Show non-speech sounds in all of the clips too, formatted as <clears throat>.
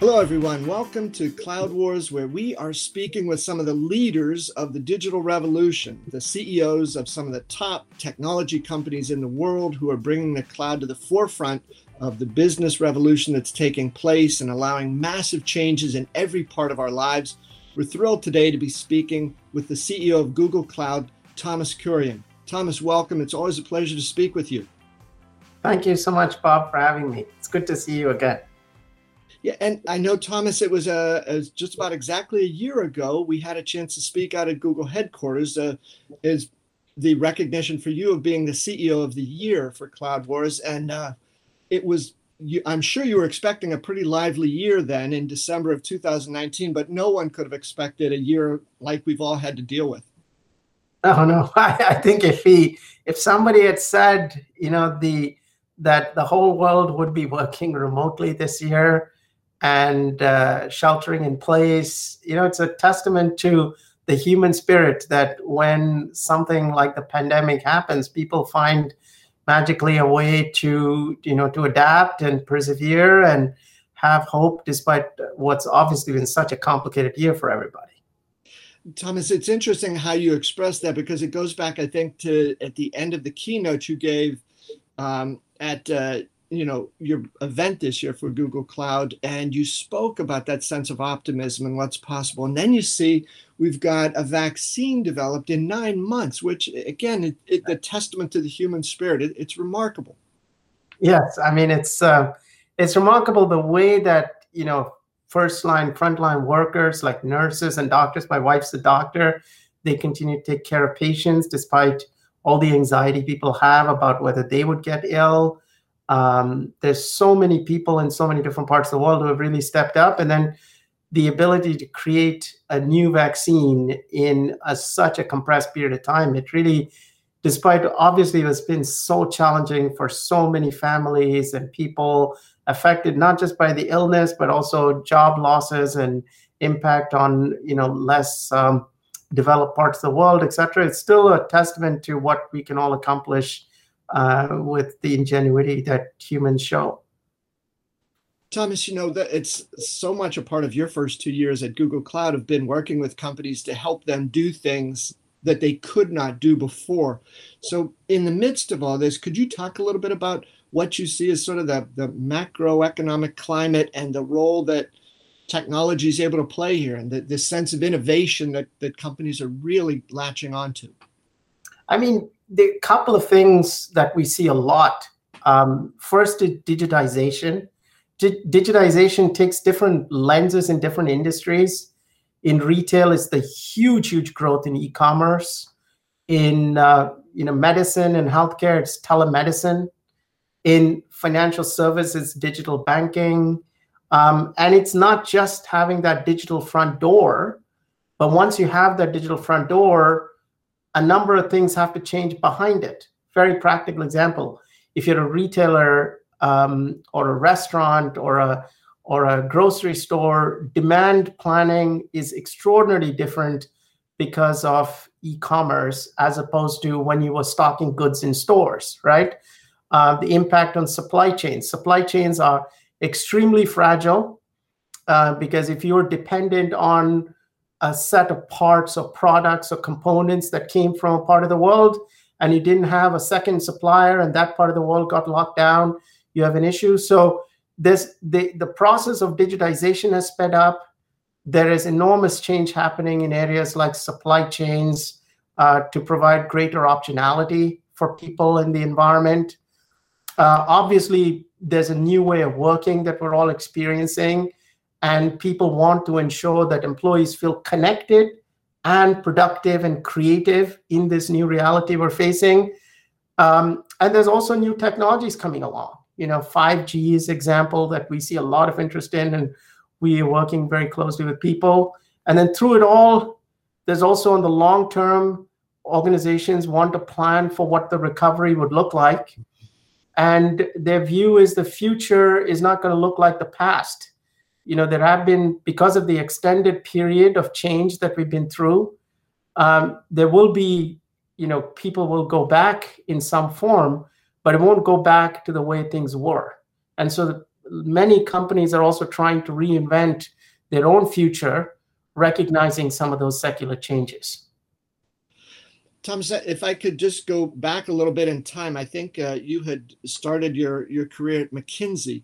Hello, everyone. Welcome to Cloud Wars, where we are speaking with some of the leaders of the digital revolution, the CEOs of some of the top technology companies in the world who are bringing the cloud to the forefront of the business revolution that's taking place and allowing massive changes in every part of our lives. We're thrilled today to be speaking with the CEO of Google Cloud, Thomas Kurian. Thomas, welcome. It's always a pleasure to speak with you. Thank you so much, Bob, for having me. It's good to see you again. Yeah, and I know Thomas. It was uh, just about exactly a year ago we had a chance to speak out at Google headquarters. Uh, is the recognition for you of being the CEO of the year for Cloud Wars, and uh, it was. You, I'm sure you were expecting a pretty lively year then in December of 2019, but no one could have expected a year like we've all had to deal with. Oh no, <laughs> I, I think if he, if somebody had said, you know, the that the whole world would be working remotely this year, and uh, sheltering in place. You know, it's a testament to the human spirit that when something like the pandemic happens, people find magically a way to you know to adapt and persevere and have hope despite what's obviously been such a complicated year for everybody. Thomas, it's interesting how you express that because it goes back, I think, to at the end of the keynote you gave um, at uh, you know your event this year for Google Cloud, and you spoke about that sense of optimism and what's possible. And then you see we've got a vaccine developed in nine months, which again, it, it, the testament to the human spirit. It, it's remarkable. Yes, I mean it's uh, it's remarkable the way that you know first line, frontline workers like nurses and doctors. My wife's a doctor. They continue to take care of patients despite all the anxiety people have about whether they would get ill um, there's so many people in so many different parts of the world who have really stepped up and then the ability to create a new vaccine in a, such a compressed period of time it really despite obviously it's been so challenging for so many families and people affected not just by the illness but also job losses and impact on you know less um, developed parts of the world etc it's still a testament to what we can all accomplish uh, with the ingenuity that humans show. Thomas, you know that it's so much a part of your first two years at Google Cloud have been working with companies to help them do things that they could not do before. So, in the midst of all this, could you talk a little bit about what you see as sort of the, the macroeconomic climate and the role that technology is able to play here and the, the sense of innovation that, that companies are really latching onto? I mean, the couple of things that we see a lot. Um, first is digitization. Digitization takes different lenses in different industries. In retail, it's the huge, huge growth in e-commerce. In uh, you know medicine and healthcare, it's telemedicine. In financial services, digital banking, um, and it's not just having that digital front door, but once you have that digital front door, a number of things have to change behind it. Very practical example: if you're a retailer um, or a restaurant or a or a grocery store, demand planning is extraordinarily different because of e-commerce as opposed to when you were stocking goods in stores, right? Uh, the impact on supply chains. Supply chains are extremely fragile uh, because if you're dependent on a set of parts or products or components that came from a part of the world and you didn't have a second supplier and that part of the world got locked down you have an issue. So this the, the process of digitization has sped up. There is enormous change happening in areas like supply chains uh, to provide greater optionality for people in the environment. Uh, obviously there's a new way of working that we're all experiencing and people want to ensure that employees feel connected and productive and creative in this new reality we're facing. Um, and there's also new technologies coming along. You know, 5G is example that we see a lot of interest in, and we are working very closely with people. And then through it all, there's also in the long term, organizations want to plan for what the recovery would look like. And their view is the future is not going to look like the past you know there have been because of the extended period of change that we've been through um, there will be you know people will go back in some form but it won't go back to the way things were and so the, many companies are also trying to reinvent their own future, recognizing some of those secular changes. Thomas, if I could just go back a little bit in time, I think uh, you had started your your career at McKinsey,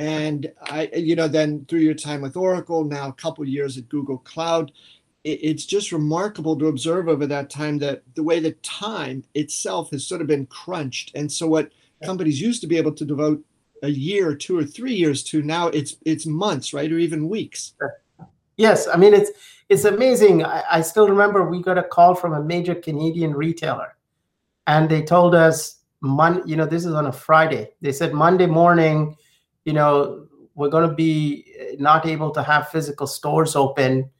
and I, you know, then through your time with Oracle, now a couple years at Google Cloud, it, it's just remarkable to observe over that time that the way that time itself has sort of been crunched, and so what companies used to be able to devote a year, two or three years to, now it's it's months, right, or even weeks. Yes, I mean it's it's amazing. I, I, still remember we got a call from a major Canadian retailer, and they told us, Mon- you know, this is on a Friday. They said Monday morning, you know, we're going to be not able to have physical stores open.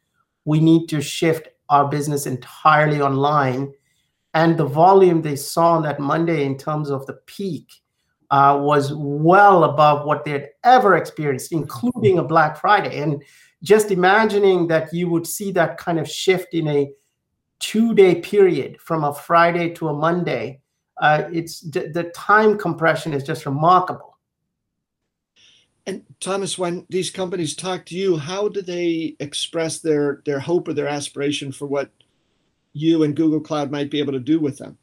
We need to shift our business entirely online. And the volume they saw on that Monday in terms of the peak uh, was well above what they had ever experienced, including a Black Friday. And just imagining that you would see that kind of shift in a two day period from a Friday to a Monday, uh, it's the, the time compression is just remarkable. And Thomas, when these companies talk to you, how do they express their their hope or their aspiration for what you and Google Cloud might be able to do with them?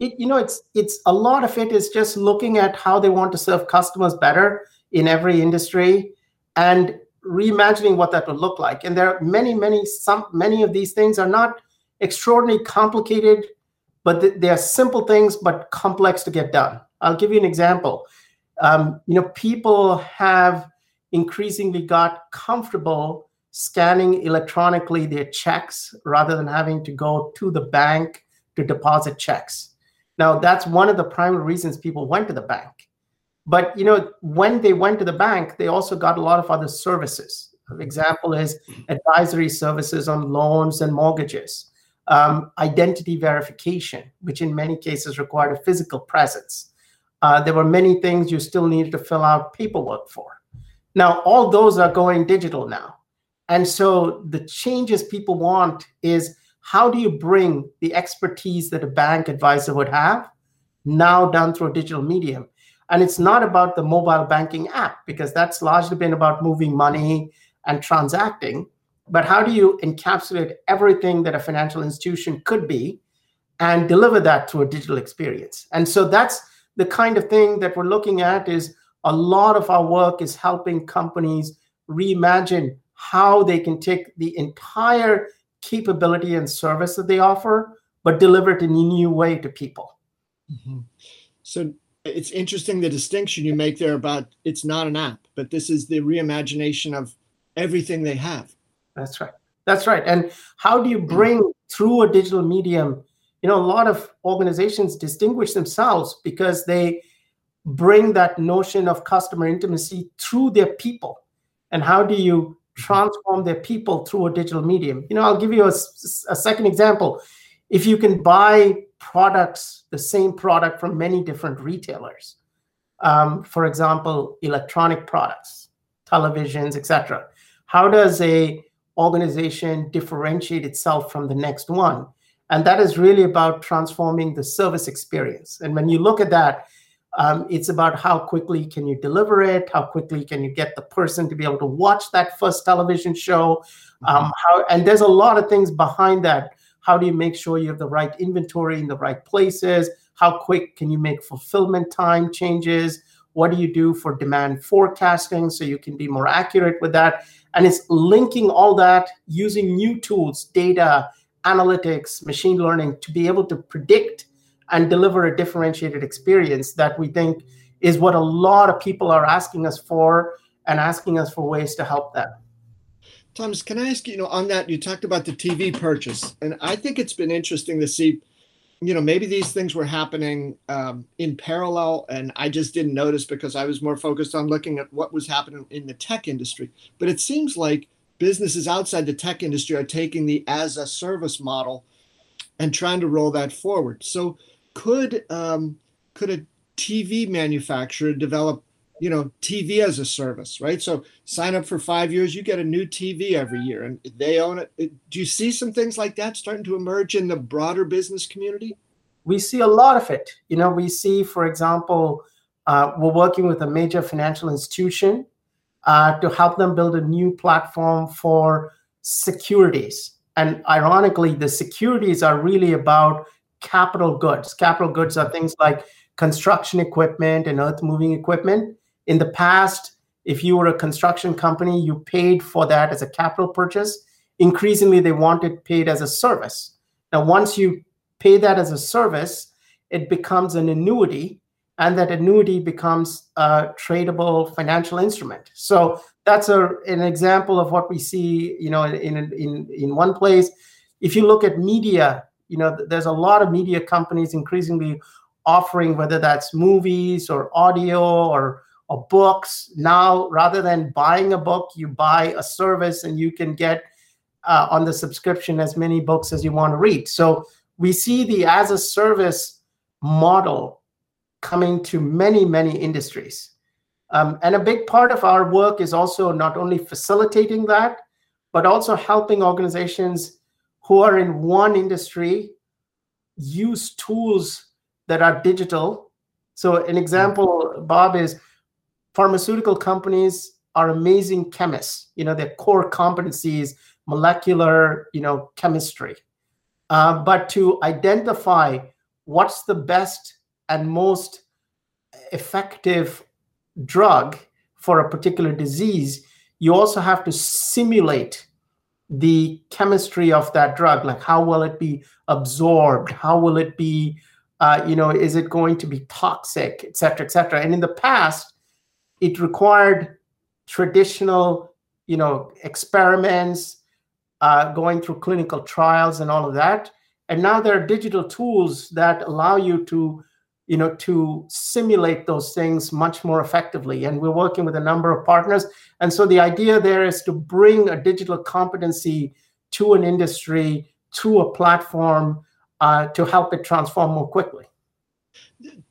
It, you know, it's it's a lot of it is just looking at how they want to serve customers better in every industry, and reimagining what that would look like. And there are many, many, some many of these things are not extraordinarily complicated, but they are simple things but complex to get done. I'll give you an example. Um, you know, people have increasingly got comfortable scanning electronically their checks rather than having to go to the bank to deposit checks. Now, that's one of the primary reasons people went to the bank but you know, when they went to the bank, they also got a lot of other services. An example is advisory services on loans and mortgages, um, identity verification, which in many cases required a physical presence. Uh, there were many things you still needed to fill out paperwork for. Now, all those are going digital now. And so the changes people want is how do you bring the expertise that a bank advisor would have now done through a digital medium? And it's not about the mobile banking app because that's largely been about moving money and transacting. But how do you encapsulate everything that a financial institution could be and deliver that to a digital experience? And so that's the kind of thing that we're looking at is a lot of our work is helping companies reimagine how they can take the entire capability and service that they offer, but deliver it in a new way to people. Mm-hmm. So it's interesting the distinction you make there about it's not an app, but this is the reimagination of everything they have. That's right. That's right. And how do you bring through a digital medium? You know, a lot of organizations distinguish themselves because they bring that notion of customer intimacy through their people. And how do you transform their people through a digital medium? You know, I'll give you a, a second example. If you can buy products, the same product from many different retailers. Um, for example, electronic products, televisions, etc. How does a organization differentiate itself from the next one? And that is really about transforming the service experience. And when you look at that, um, it's about how quickly can you deliver it, how quickly can you get the person to be able to watch that first television show, um, how, and there's a lot of things behind that how do you make sure you have the right inventory in the right places? How quick can you make fulfillment time changes? What do you do for demand forecasting so you can be more accurate with that? And it's linking all that using new tools, data, analytics, machine learning to be able to predict and deliver a differentiated experience that we think is what a lot of people are asking us for and asking us for ways to help them. Thomas, can I ask you, you know, on that, you talked about the TV purchase, and I think it's been interesting to see, you know, maybe these things were happening um, in parallel, and I just didn't notice because I was more focused on looking at what was happening in the tech industry. But it seems like businesses outside the tech industry are taking the as a service model and trying to roll that forward. So, could um, could a TV manufacturer develop you know tv as a service right? So sign up for five years you get a new tv every year and they own it do you see some things like that starting to emerge in the broader business community? We see a lot of it. You know we see for example Uh, we're working with a major financial institution uh, to help them build a new platform for securities. And ironically, the securities are really about capital goods. Capital goods are things like construction equipment and earth moving equipment. In the past, if you were a construction company, you paid for that as a capital purchase. Increasingly, they want it paid as a service. Now, once you pay that as a service, it becomes an annuity, and that annuity becomes a tradable financial instrument. So that's a, an example of what we see, you know, in, in, in one place. If you look at media, you know, there's a lot of media companies increasingly offering, whether that's movies or audio or or books. Now, rather than buying a book, you buy a service and you can get uh, on the subscription as many books as you want to read. So we see the as a service model coming to many, many industries. Um, and a big part of our work is also not only facilitating that, but also helping organizations who are in one industry use tools that are digital. So, an example, Bob, is pharmaceutical companies are amazing chemists. You know, their core competency is molecular, you know, chemistry. Uh, but to identify what's the best and most effective drug for a particular disease, you also have to simulate the chemistry of that drug. Like, how will it be absorbed? How will it be, uh, you know, is it going to be toxic, et cetera, et cetera? And in the past, it required traditional, you know, experiments, uh, going through clinical trials and all of that. And now there are digital tools that allow you to, you know, to simulate those things much more effectively. And we're working with a number of partners. And so the idea there is to bring a digital competency to an industry, to a platform, uh, to help it transform more quickly.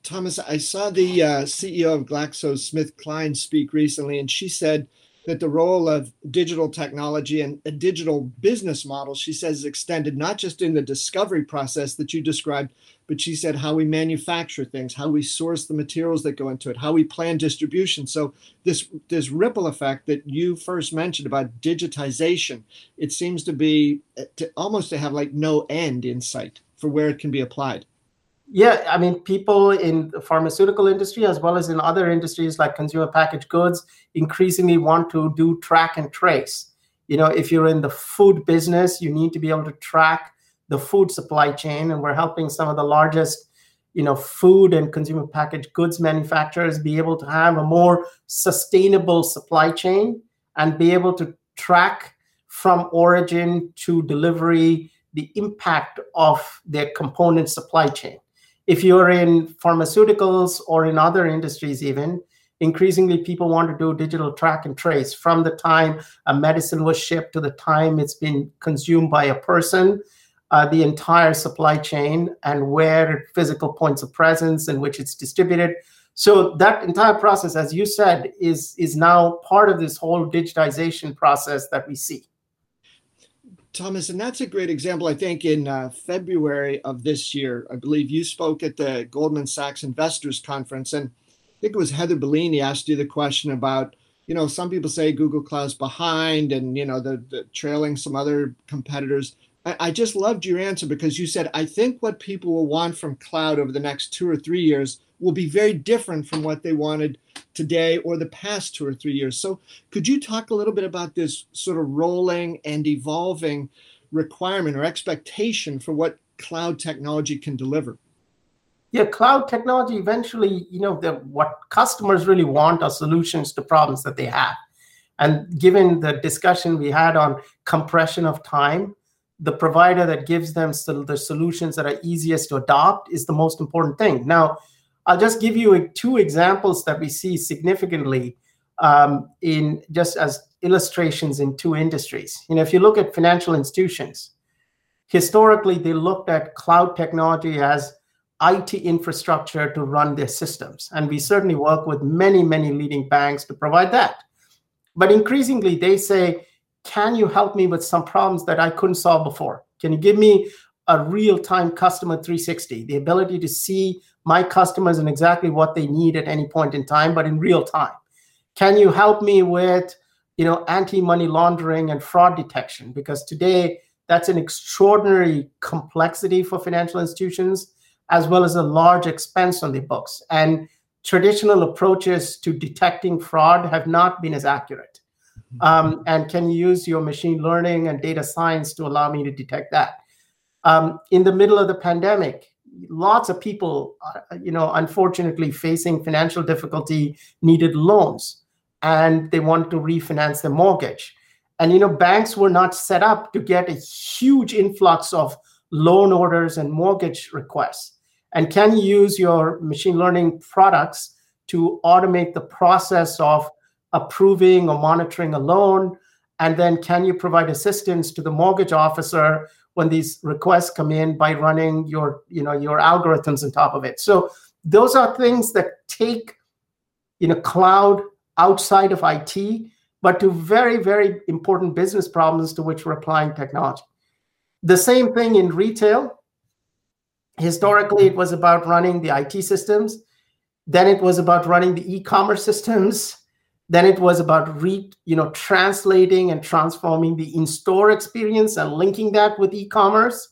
Thomas, I saw the uh, CEO of GlaxoSmithKline speak recently, and she said that the role of digital technology and a digital business model, she says, is extended not just in the discovery process that you described, but she said how we manufacture things, how we source the materials that go into it, how we plan distribution. So this this ripple effect that you first mentioned about digitization, it seems to be to, almost to have like no end in sight for where it can be applied yeah i mean people in the pharmaceutical industry as well as in other industries like consumer packaged goods increasingly want to do track and trace. You know if you're in the food business you need to be able to track the food supply chain and we're helping some of the largest you know food and consumer packaged goods manufacturers be able to have a more sustainable supply chain and be able to track from origin to delivery the impact of their component supply chain if you're in pharmaceuticals or in other industries even increasingly people want to do digital track and trace from the time a medicine was shipped to the time it's been consumed by a person uh, the entire supply chain and where physical points of presence in which it's distributed. So that entire process as you said is is now part of this whole digitization process that we see Thomas, and that's a great example. I think in uh, February of this year, I believe you spoke at the Goldman Sachs Investors Conference, and I think it was Heather Bellini asked you the question about, you know, some people say Google Cloud's behind, and you know, the, the trailing some other competitors. I, I just loved your answer because you said, I think what people will want from cloud over the next two or three years will be very different from what they wanted today or the past two or three years. So, could you talk a little bit about this sort of rolling and evolving requirement or expectation for what cloud technology can deliver? Yeah, cloud technology eventually, you know, what customers really want are solutions to problems that they have. And given the discussion we had on compression of time, the provider that gives them the solutions that are easiest to adopt is the most important thing. Now, I'll just give you two examples that we see significantly um, in just as illustrations in two industries. You know, if you look at financial institutions, historically they looked at cloud technology as IT infrastructure to run their systems, and we certainly work with many, many leading banks to provide that. But increasingly, they say, "Can you help me with some problems that I couldn't solve before? Can you give me a real-time customer 360, the ability to see my customers and exactly what they need at any point in time, but in real time. Can you help me with, you know, anti-money laundering and fraud detection? Because today that's an extraordinary complexity for financial institutions, as well as a large expense on the books. And traditional approaches to detecting fraud have not been as accurate. Mm-hmm. Um, and can you use your machine learning and data science to allow me to detect that? Um, in the middle of the pandemic, lots of people, uh, you know, unfortunately facing financial difficulty needed loans and they wanted to refinance their mortgage. And, you know, banks were not set up to get a huge influx of loan orders and mortgage requests. And can you use your machine learning products to automate the process of approving or monitoring a loan? And then can you provide assistance to the mortgage officer when these requests come in by running your you know your algorithms on top of it. So those are things that take you know cloud outside of it but to very very important business problems to which we're applying technology. The same thing in retail. Historically it was about running the it systems. Then it was about running the e-commerce systems then it was about re, you know, translating and transforming the in-store experience and linking that with e-commerce.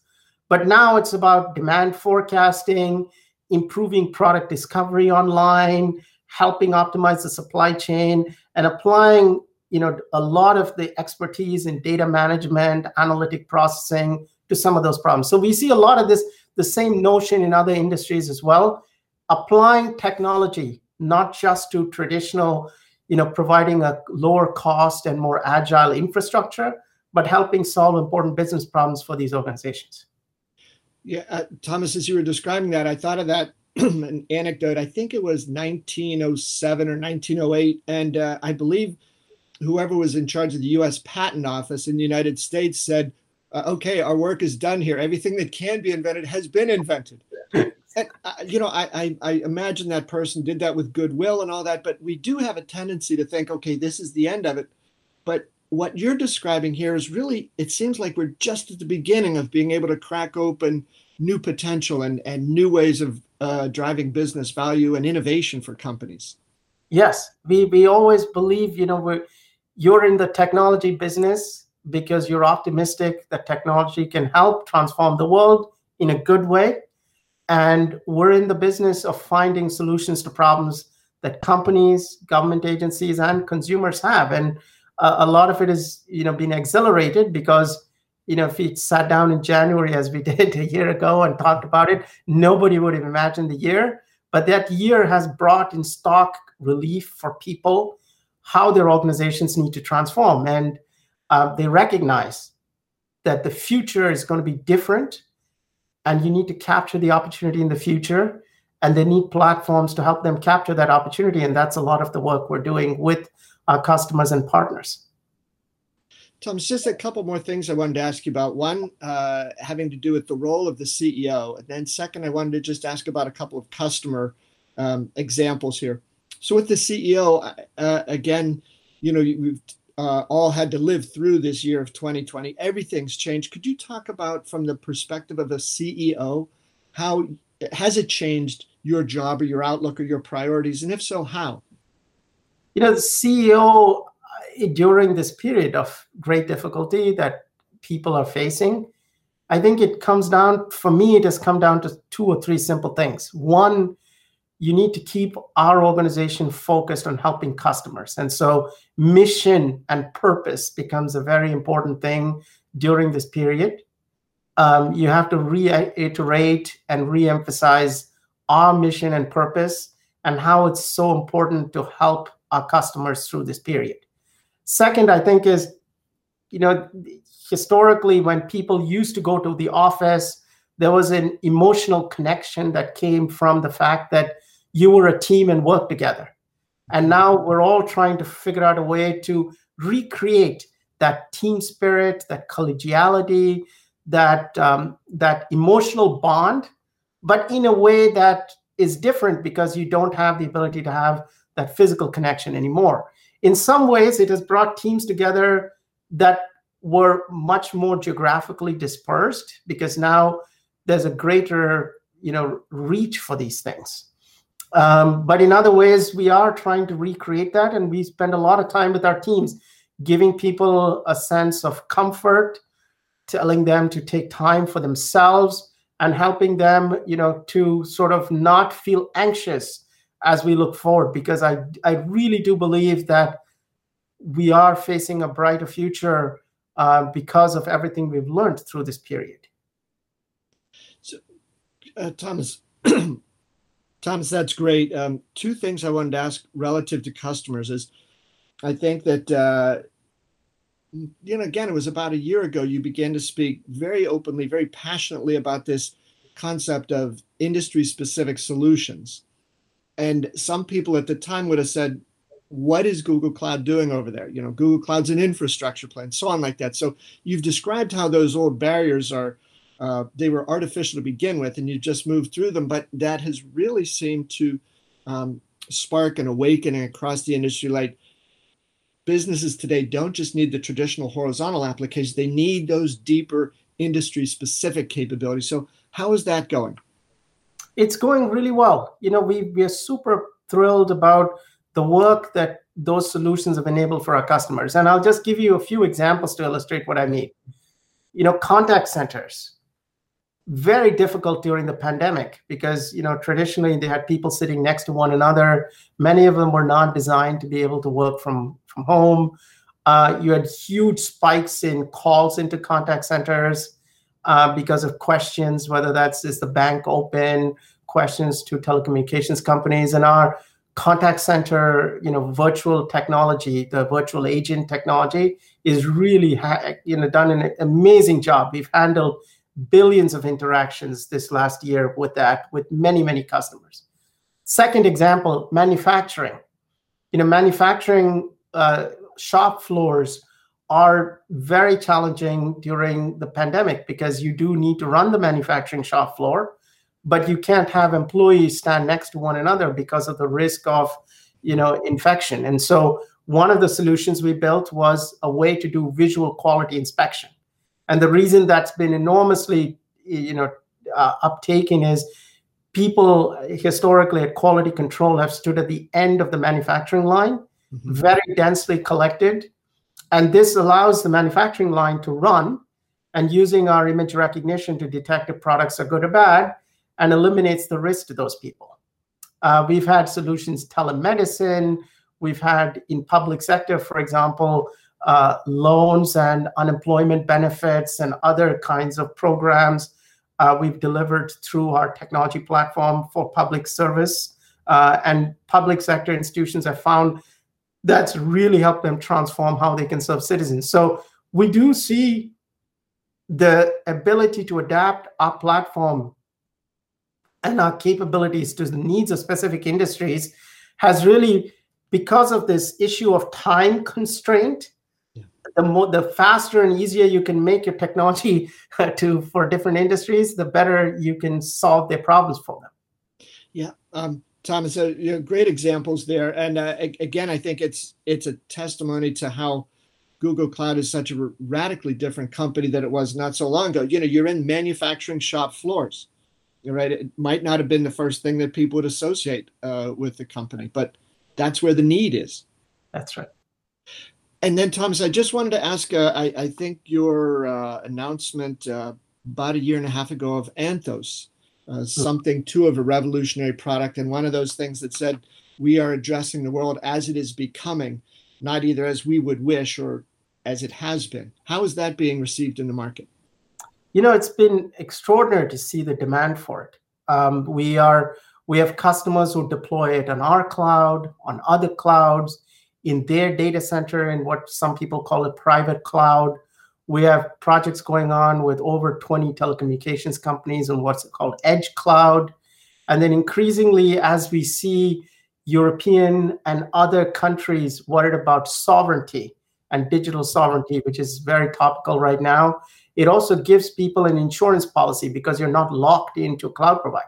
But now it's about demand forecasting, improving product discovery online, helping optimize the supply chain, and applying you know a lot of the expertise in data management, analytic processing to some of those problems. So we see a lot of this, the same notion in other industries as well, applying technology not just to traditional you know, providing a lower cost and more agile infrastructure, but helping solve important business problems for these organizations. Yeah, uh, Thomas, as you were describing that, I thought of that <clears throat> an anecdote. I think it was 1907 or 1908, and uh, I believe whoever was in charge of the U.S. Patent Office in the United States said, uh, "Okay, our work is done here. Everything that can be invented has been invented." and uh, you know, I, I, I imagine that person did that with goodwill and all that, but we do have a tendency to think, okay, this is the end of it. But what you're describing here is really, it seems like we're just at the beginning of being able to crack open new potential and, and new ways of uh, driving business value and innovation for companies. Yes, we, we always believe, you know, we're, you're in the technology business because you're optimistic that technology can help transform the world in a good way and we're in the business of finding solutions to problems that companies, government agencies, and consumers have. And uh, a lot of it is, you know, being accelerated because, you know, if we sat down in January as we <laughs> did a year ago and talked about it, nobody would have imagined the year. But that year has brought in stock relief for people how their organizations need to transform. And uh, they recognize that the future is going to be different and you need to capture the opportunity in the future and they need platforms to help them capture that opportunity and that's a lot of the work we're doing with our customers and partners Thomas, just a couple more things I wanted to ask you about. One, uh, having to do with the role of the CEO. And then, second, I wanted to just ask about a couple of customer um, examples here. So, with the CEO, uh, again, you know, we've uh, all had to live through this year of 2020. Everything's changed. Could you talk about, from the perspective of a CEO, how has it changed your job or your outlook or your priorities? And if so, how? You know, the CEO uh, during this period of great difficulty that people are facing, I think it comes down, for me, it has come down to two or three simple things. One, you need to keep our organization focused on helping customers. And so, mission and purpose becomes a very important thing during this period. Um, you have to reiterate and reemphasize our mission and purpose and how it's so important to help our customers through this period. Second, I think is, you know, historically, when people used to go to the office, there was an emotional connection that came from the fact that you were a team and worked together. And now we're all trying to figure out a way to recreate that team spirit, that collegiality, that um, that emotional bond, but in a way that is different because you don't have the ability to have that physical connection anymore. In some ways, it has brought teams together that were much more geographically dispersed because now there's a greater you know reach for these things. Um, but in other ways, we are trying to recreate that, and we spend a lot of time with our teams, giving people a sense of comfort, telling them to take time for themselves, and helping them, you know, to sort of not feel anxious as we look forward. Because I, I really do believe that we are facing a brighter future uh, because of everything we've learned through this period. So, uh, Thomas. <clears throat> Thomas, that's great. Um, two things I wanted to ask relative to customers is I think that, uh, you know, again, it was about a year ago you began to speak very openly, very passionately about this concept of industry specific solutions. And some people at the time would have said, what is Google Cloud doing over there? You know, Google Cloud's an infrastructure plan, so on like that. So you've described how those old barriers are uh, they were artificial to begin with, and you just moved through them. But that has really seemed to um, spark an awakening across the industry. Like businesses today don't just need the traditional horizontal applications; they need those deeper industry-specific capabilities. So, how is that going? It's going really well. You know, we we are super thrilled about the work that those solutions have enabled for our customers. And I'll just give you a few examples to illustrate what I mean. You know, contact centers very difficult during the pandemic because you know traditionally they had people sitting next to one another. Many of them were not designed to be able to work from from home. Uh, you had huge spikes in calls into contact centers uh, because of questions whether that's is the bank open? Questions to telecommunications companies. And our contact center you know virtual technology the virtual agent technology is really ha- you know done an amazing job. We've handled billions of interactions this last year with that, with many, many customers. Second example, manufacturing. You know, manufacturing uh, shop floors are very challenging during the pandemic because you do need to run the manufacturing shop floor, but you can't have employees stand next to one another because of the risk of, you know, infection. And so one of the solutions we built was a way to do visual quality inspection and the reason that's been enormously you know uh, uptaken is people historically at quality control have stood at the end of the manufacturing line mm-hmm. very densely collected. And this allows the manufacturing line to run and using our image recognition to detect if products are good or bad and eliminates the risk to those people. Uh, we've had solutions telemedicine. We've had in public sector for example uh, loans and unemployment benefits and other kinds of programs uh, we've delivered through our technology platform for public service. Uh, and public sector institutions have found that's really helped them transform how they can serve citizens. So we do see the ability to adapt our platform and our capabilities to the needs of specific industries has really because of this issue of time constraint the more the faster and easier you can make your technology <laughs> to for different industries the better you can solve their problems for them. Yeah um, thomas uh, you know, great examples there. And uh, again i think it's it's a testimony to how google cloud is such a radically different company than it was not so long ago. You know you're in manufacturing shop floors right? It might not have been the first thing that people would associate uh, with the company but that's where the need is. That's right and then, Thomas, I just wanted to ask. Uh, I, I, think your uh, announcement uh, about a year and a half ago of Anthos, uh, something too of a revolutionary product, and one of those things that said we are addressing the world as it is becoming, not either as we would wish or as it has been. How is that being received in the market? You know, it's been extraordinary to see the demand for it. Um, we are we have customers who deploy it on our cloud, on other clouds in their data center in what some people call a private cloud. We have projects going on with over 20 telecommunications companies on what's called edge cloud. And then increasingly, as we see European and other countries worried about sovereignty and digital sovereignty, which is very topical right now, it also gives people an insurance policy because you're not locked into a cloud provider.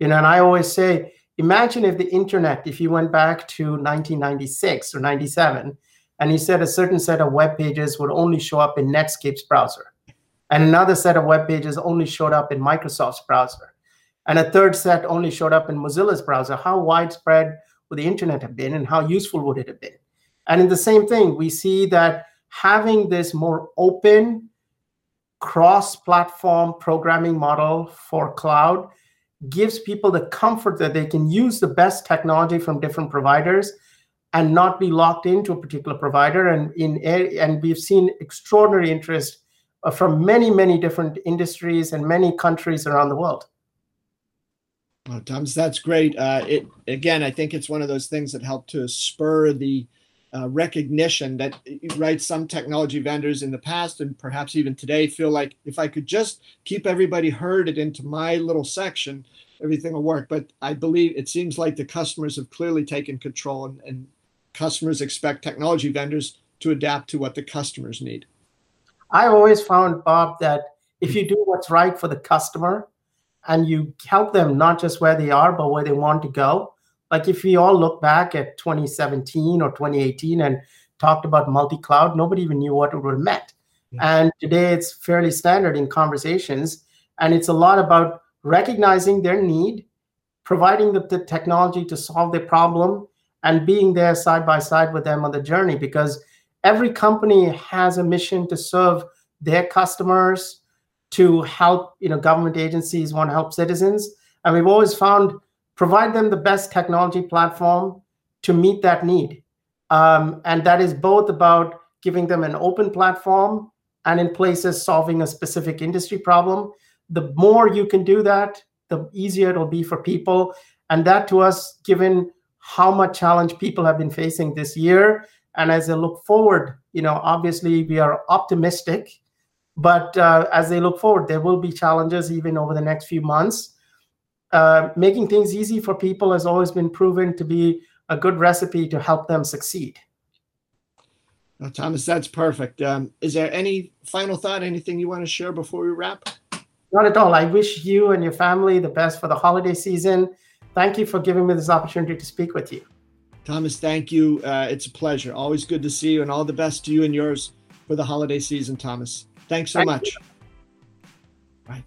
You know, and I always say imagine if the internet, if you went back to 1996 or 97, and you said a certain set of web pages would only show up in Netscape's browser. and another set of web pages only showed up in Microsoft's browser, and a third set only showed up in Mozilla's browser. How widespread would the internet have been, and how useful would it have been? And in the same thing, we see that having this more open, cross platform programming model for cloud gives people the comfort that they can use the best technology from different providers and not be locked into a particular provider. And in and we've seen extraordinary interest uh, from many, many different industries and many countries around the world. Well, Thomas, that's great. Uh, it again, I think it's one of those things that help to spur the uh, recognition that right some technology vendors in the past and perhaps even today feel like if i could just keep everybody herded into my little section everything will work. But i believe it seems like the customers have clearly taken control and, and customers expect technology vendors to adapt to what the customers need. I always found bob that if you do what's right for the customer and you help them not just where they are but where they want to go like if we all look back at 2017 or 2018 and talked about multi-cloud, nobody even knew what it would have meant. Hmm. And today it's fairly standard in conversations. And it's a lot about recognizing their need, providing the, the technology to solve their problem, and being there side by side with them on the journey because every company has a mission to serve their customers to help you know government agencies want to help citizens and we've always found provide them the best technology platform to meet that need. Um, and that is both about giving them an open platform and in places solving a specific industry problem. The more you can do that, the easier it'll be for people. And that to us, given how much challenge people have been facing this year, and as they look forward, you know, obviously we are optimistic, but uh, as they look forward, there will be challenges even over the next few months. Uh, making things easy for people has always been proven to be a good recipe to help them succeed. Well, Thomas, that's perfect. Um, is there any final thought, anything you want to share before we wrap? Not at all. I wish you and your family the best for the holiday season. Thank you for giving me this opportunity to speak with you. Thomas, thank you. Uh, it's a pleasure. Always good to see you, and all the best to you and yours for the holiday season, Thomas. Thanks so thank much. You. Bye.